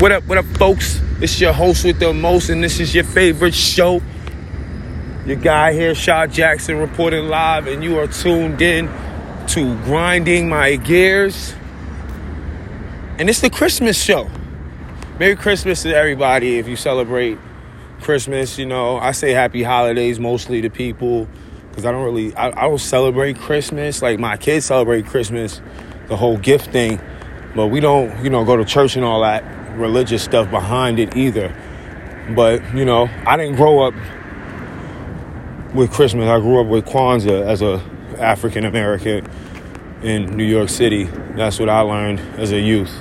What up, what up, folks? Is your host with the most, and this is your favorite show. Your guy here, Shaw Jackson, reporting live, and you are tuned in to Grinding My Gears. And it's the Christmas show. Merry Christmas to everybody if you celebrate Christmas. You know, I say happy holidays mostly to people because I don't really, I, I don't celebrate Christmas. Like my kids celebrate Christmas, the whole gift thing, but we don't, you know, go to church and all that religious stuff behind it either. But, you know, I didn't grow up with Christmas. I grew up with Kwanzaa as a African American in New York City. That's what I learned as a youth.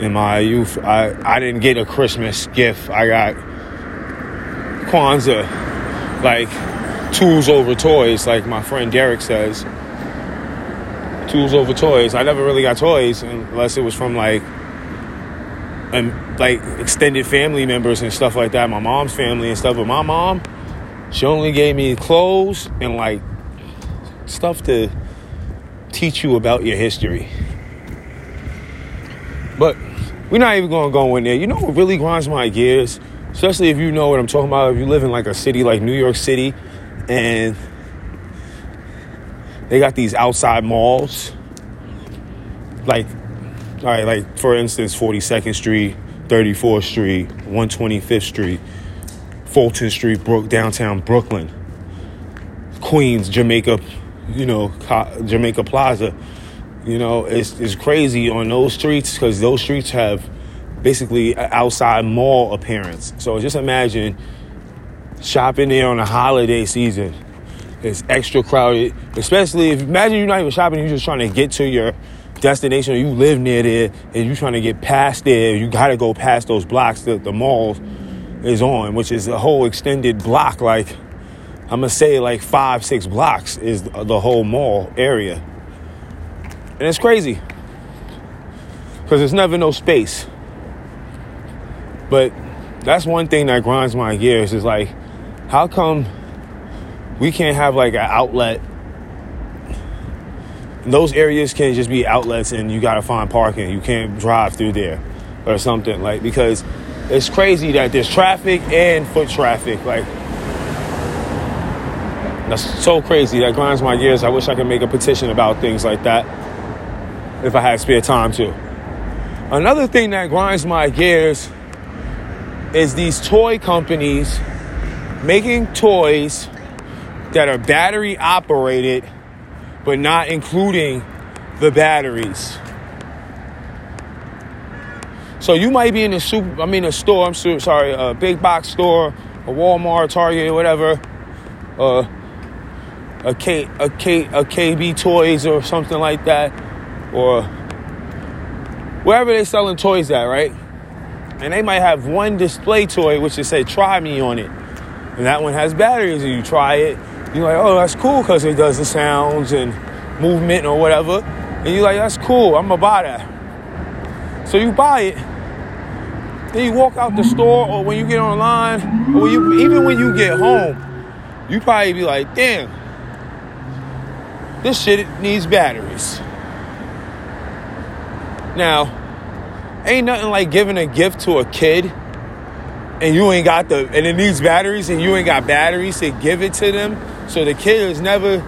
In my youth, I, I didn't get a Christmas gift. I got Kwanzaa, like tools over toys, like my friend Derek says. Tools over toys. I never really got toys unless it was from like and like extended family members and stuff like that, my mom's family and stuff. But my mom, she only gave me clothes and like stuff to teach you about your history. But we're not even gonna go in there. You know what really grinds my gears? Especially if you know what I'm talking about, if you live in like a city like New York City and they got these outside malls. Like all right, like for instance, 42nd Street, 34th Street, 125th Street, Fulton Street, Brook, downtown Brooklyn, Queens, Jamaica, you know, Jamaica Plaza. You know, it's, it's crazy on those streets because those streets have basically outside mall appearance. So just imagine shopping there on a holiday season. It's extra crowded, especially if imagine you're not even shopping, you're just trying to get to your destination or you live near there and you're trying to get past there, you got to go past those blocks that the mall is on, which is a whole extended block. Like, I'm going to say like five, six blocks is the whole mall area. And it's crazy because there's never no space. But that's one thing that grinds my gears is like, how come we can't have like an outlet those areas can just be outlets and you got to find parking. You can't drive through there or something like because it's crazy that there's traffic and foot traffic like that's so crazy that grinds my gears. I wish I could make a petition about things like that if I had spare time to. Another thing that grinds my gears is these toy companies making toys that are battery operated but not including the batteries. So you might be in a super, I mean a store, I'm so, sorry, a big box store, a Walmart, Target, whatever, uh, a K, a K, a KB Toys or something like that, or wherever they're selling toys at, right? And they might have one display toy which is say "Try me" on it, and that one has batteries, and you try it, you're like, oh, that's cool because it does the sounds and movement or whatever. And you're like, that's cool. I'm gonna buy that. So you buy it. Then you walk out the store, or when you get online, or you, even when you get home, you probably be like, damn, this shit needs batteries. Now, ain't nothing like giving a gift to a kid and you ain't got the and it needs batteries and you ain't got batteries to give it to them so the kid is never,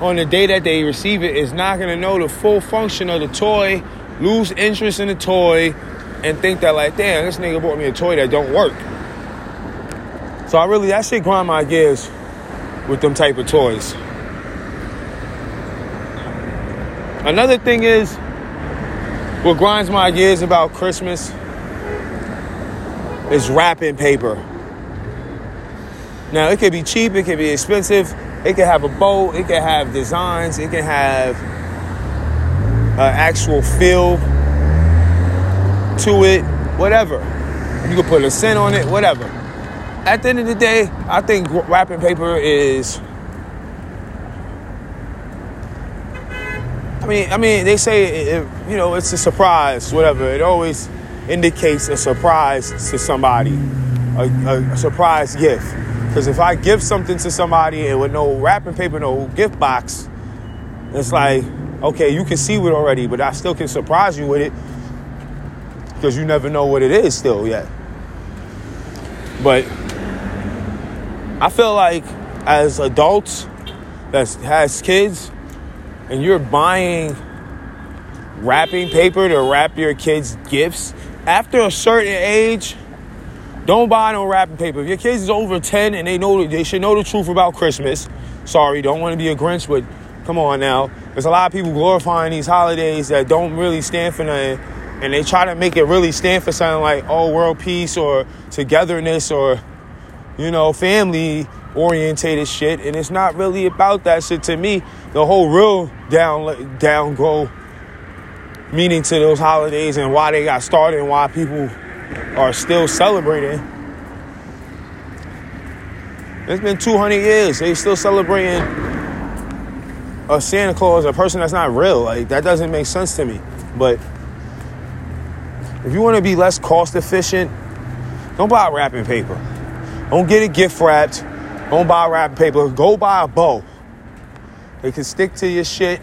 on the day that they receive it, is not gonna know the full function of the toy, lose interest in the toy, and think that like, damn, this nigga bought me a toy that don't work. So I really that shit grind my gears with them type of toys. Another thing is what grinds my gears about Christmas is wrapping paper. Now, it could be cheap, it could be expensive, it could have a bow, it could have designs, it can have an actual feel to it, whatever. You can put a scent on it, whatever. At the end of the day, I think wrapping paper is. I mean, I mean, they say it, you know it's a surprise, whatever. It always indicates a surprise to somebody, a, a surprise gift. Because if I give something to somebody and with no wrapping paper, no gift box, it's like, okay, you can see it already, but I still can surprise you with it. because you never know what it is still yet. But I feel like as adults that has kids and you're buying wrapping paper to wrap your kids' gifts, after a certain age, don't buy no wrapping paper. If your kids is over 10 and they know they should know the truth about Christmas. Sorry, don't want to be a Grinch, but come on now. There's a lot of people glorifying these holidays that don't really stand for nothing. And they try to make it really stand for something like, oh, world peace or togetherness or, you know, family orientated shit. And it's not really about that shit to me. The whole real down, down go meaning to those holidays and why they got started and why people are still celebrating. It's been 200 years. They still celebrating a Santa Claus, a person that's not real. Like that doesn't make sense to me. But if you want to be less cost efficient, don't buy wrapping paper. Don't get it gift wrapped. Don't buy wrapping paper. Go buy a bow. It can stick to your shit.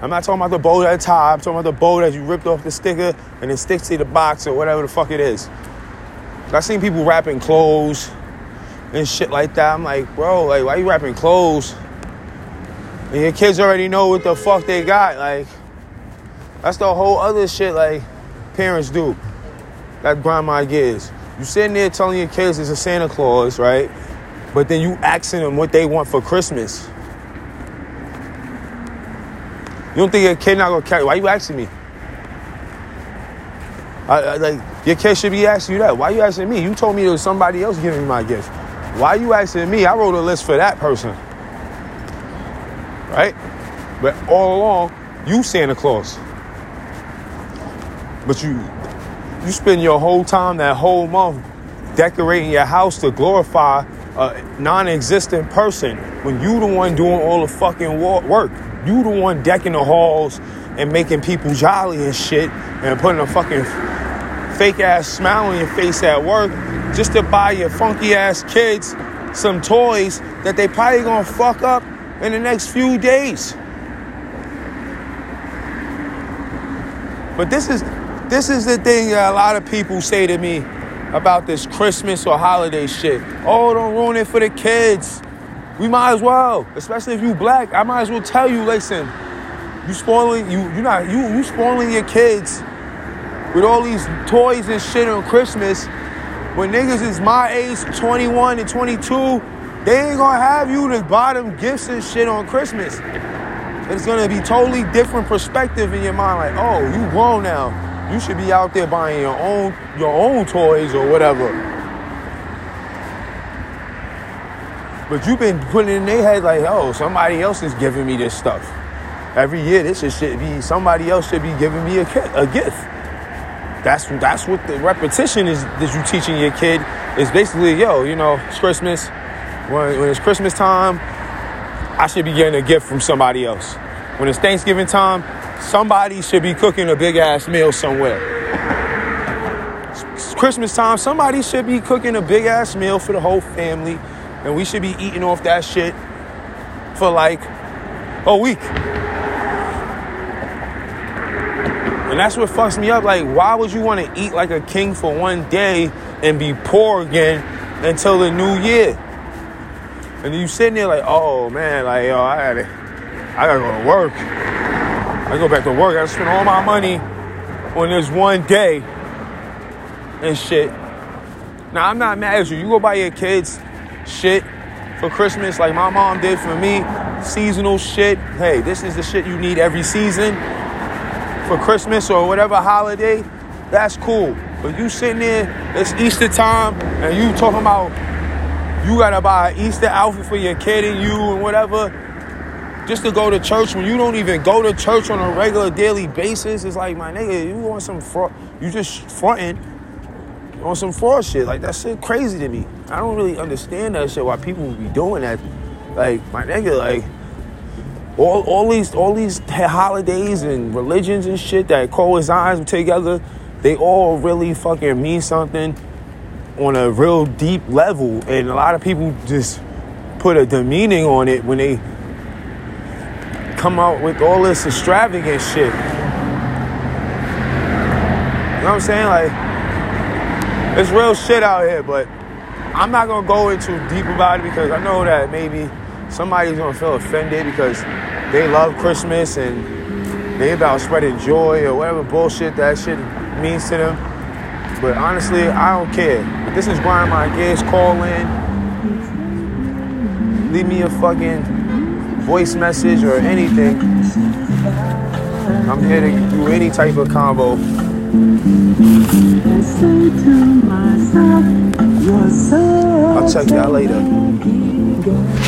I'm not talking about the bow that tie. I'm talking about the bow that you ripped off the sticker and it sticks to the box or whatever the fuck it is. I've seen people wrapping clothes and shit like that. I'm like, bro, like, why you wrapping clothes? And your kids already know what the fuck they got. Like, that's the whole other shit, like, parents do. That grandma gives. You sitting there telling your kids it's a Santa Claus, right? But then you asking them what they want for Christmas. You don't think your kid not gonna carry? Why you asking me? I, I, like your kid should be asking you that. Why you asking me? You told me it was somebody else giving me my gift. Why you asking me? I wrote a list for that person, right? But all along, you Santa Claus. But you you spend your whole time that whole month decorating your house to glorify a non-existent person when you the one doing all the fucking work. You the one decking the halls and making people jolly and shit and putting a fucking fake ass smile on your face at work just to buy your funky ass kids some toys that they probably gonna fuck up in the next few days. But this is this is the thing that a lot of people say to me about this Christmas or holiday shit. Oh, don't ruin it for the kids. We might as well, especially if you black. I might as well tell you, listen, you spoiling you you not you you spoiling your kids with all these toys and shit on Christmas. When niggas is my age, 21 and 22, they ain't gonna have you to buy them gifts and shit on Christmas. It's gonna be totally different perspective in your mind. Like, oh, you grown now. You should be out there buying your own your own toys or whatever. But you've been putting in their head like, oh, somebody else is giving me this stuff. Every year, this should be somebody else should be giving me a, a gift. That's that's what the repetition is that you teaching your kid is basically, yo, you know, it's Christmas. When, when it's Christmas time, I should be getting a gift from somebody else. When it's Thanksgiving time, somebody should be cooking a big ass meal somewhere. It's Christmas time, somebody should be cooking a big ass meal for the whole family and we should be eating off that shit for like a week. And that's what fucks me up. Like, why would you want to eat like a king for one day and be poor again until the new year? And you sitting there like, oh man, like yo, I gotta, I gotta go to work. I go back to work. I spend all my money on this one day and shit. Now I'm not mad at you. You go buy your kids shit for Christmas like my mom did for me, seasonal shit. Hey, this is the shit you need every season for Christmas or whatever holiday. That's cool. But you sitting there, it's Easter time, and you talking about you gotta buy an Easter outfit for your kid and you and whatever just to go to church when you don't even go to church on a regular daily basis. It's like, my nigga, you want some fraud, you just fronting on some fraud shit. Like that shit crazy to me. I don't really understand that shit. Why people be doing that? Like my nigga, like all all these all these holidays and religions and shit that coincide together, they all really fucking mean something on a real deep level. And a lot of people just put a demeaning on it when they come out with all this extravagant shit. You know what I'm saying? Like, it's real shit out here, but I'm not gonna go into deep about it because I know that maybe somebody's gonna feel offended because they love Christmas and they about spreading joy or whatever bullshit that shit means to them. But honestly, I don't care. This is grind my gears, call in. Leave me a fucking voice message or anything. I'm here to do any type of combo. I'll check y'all later.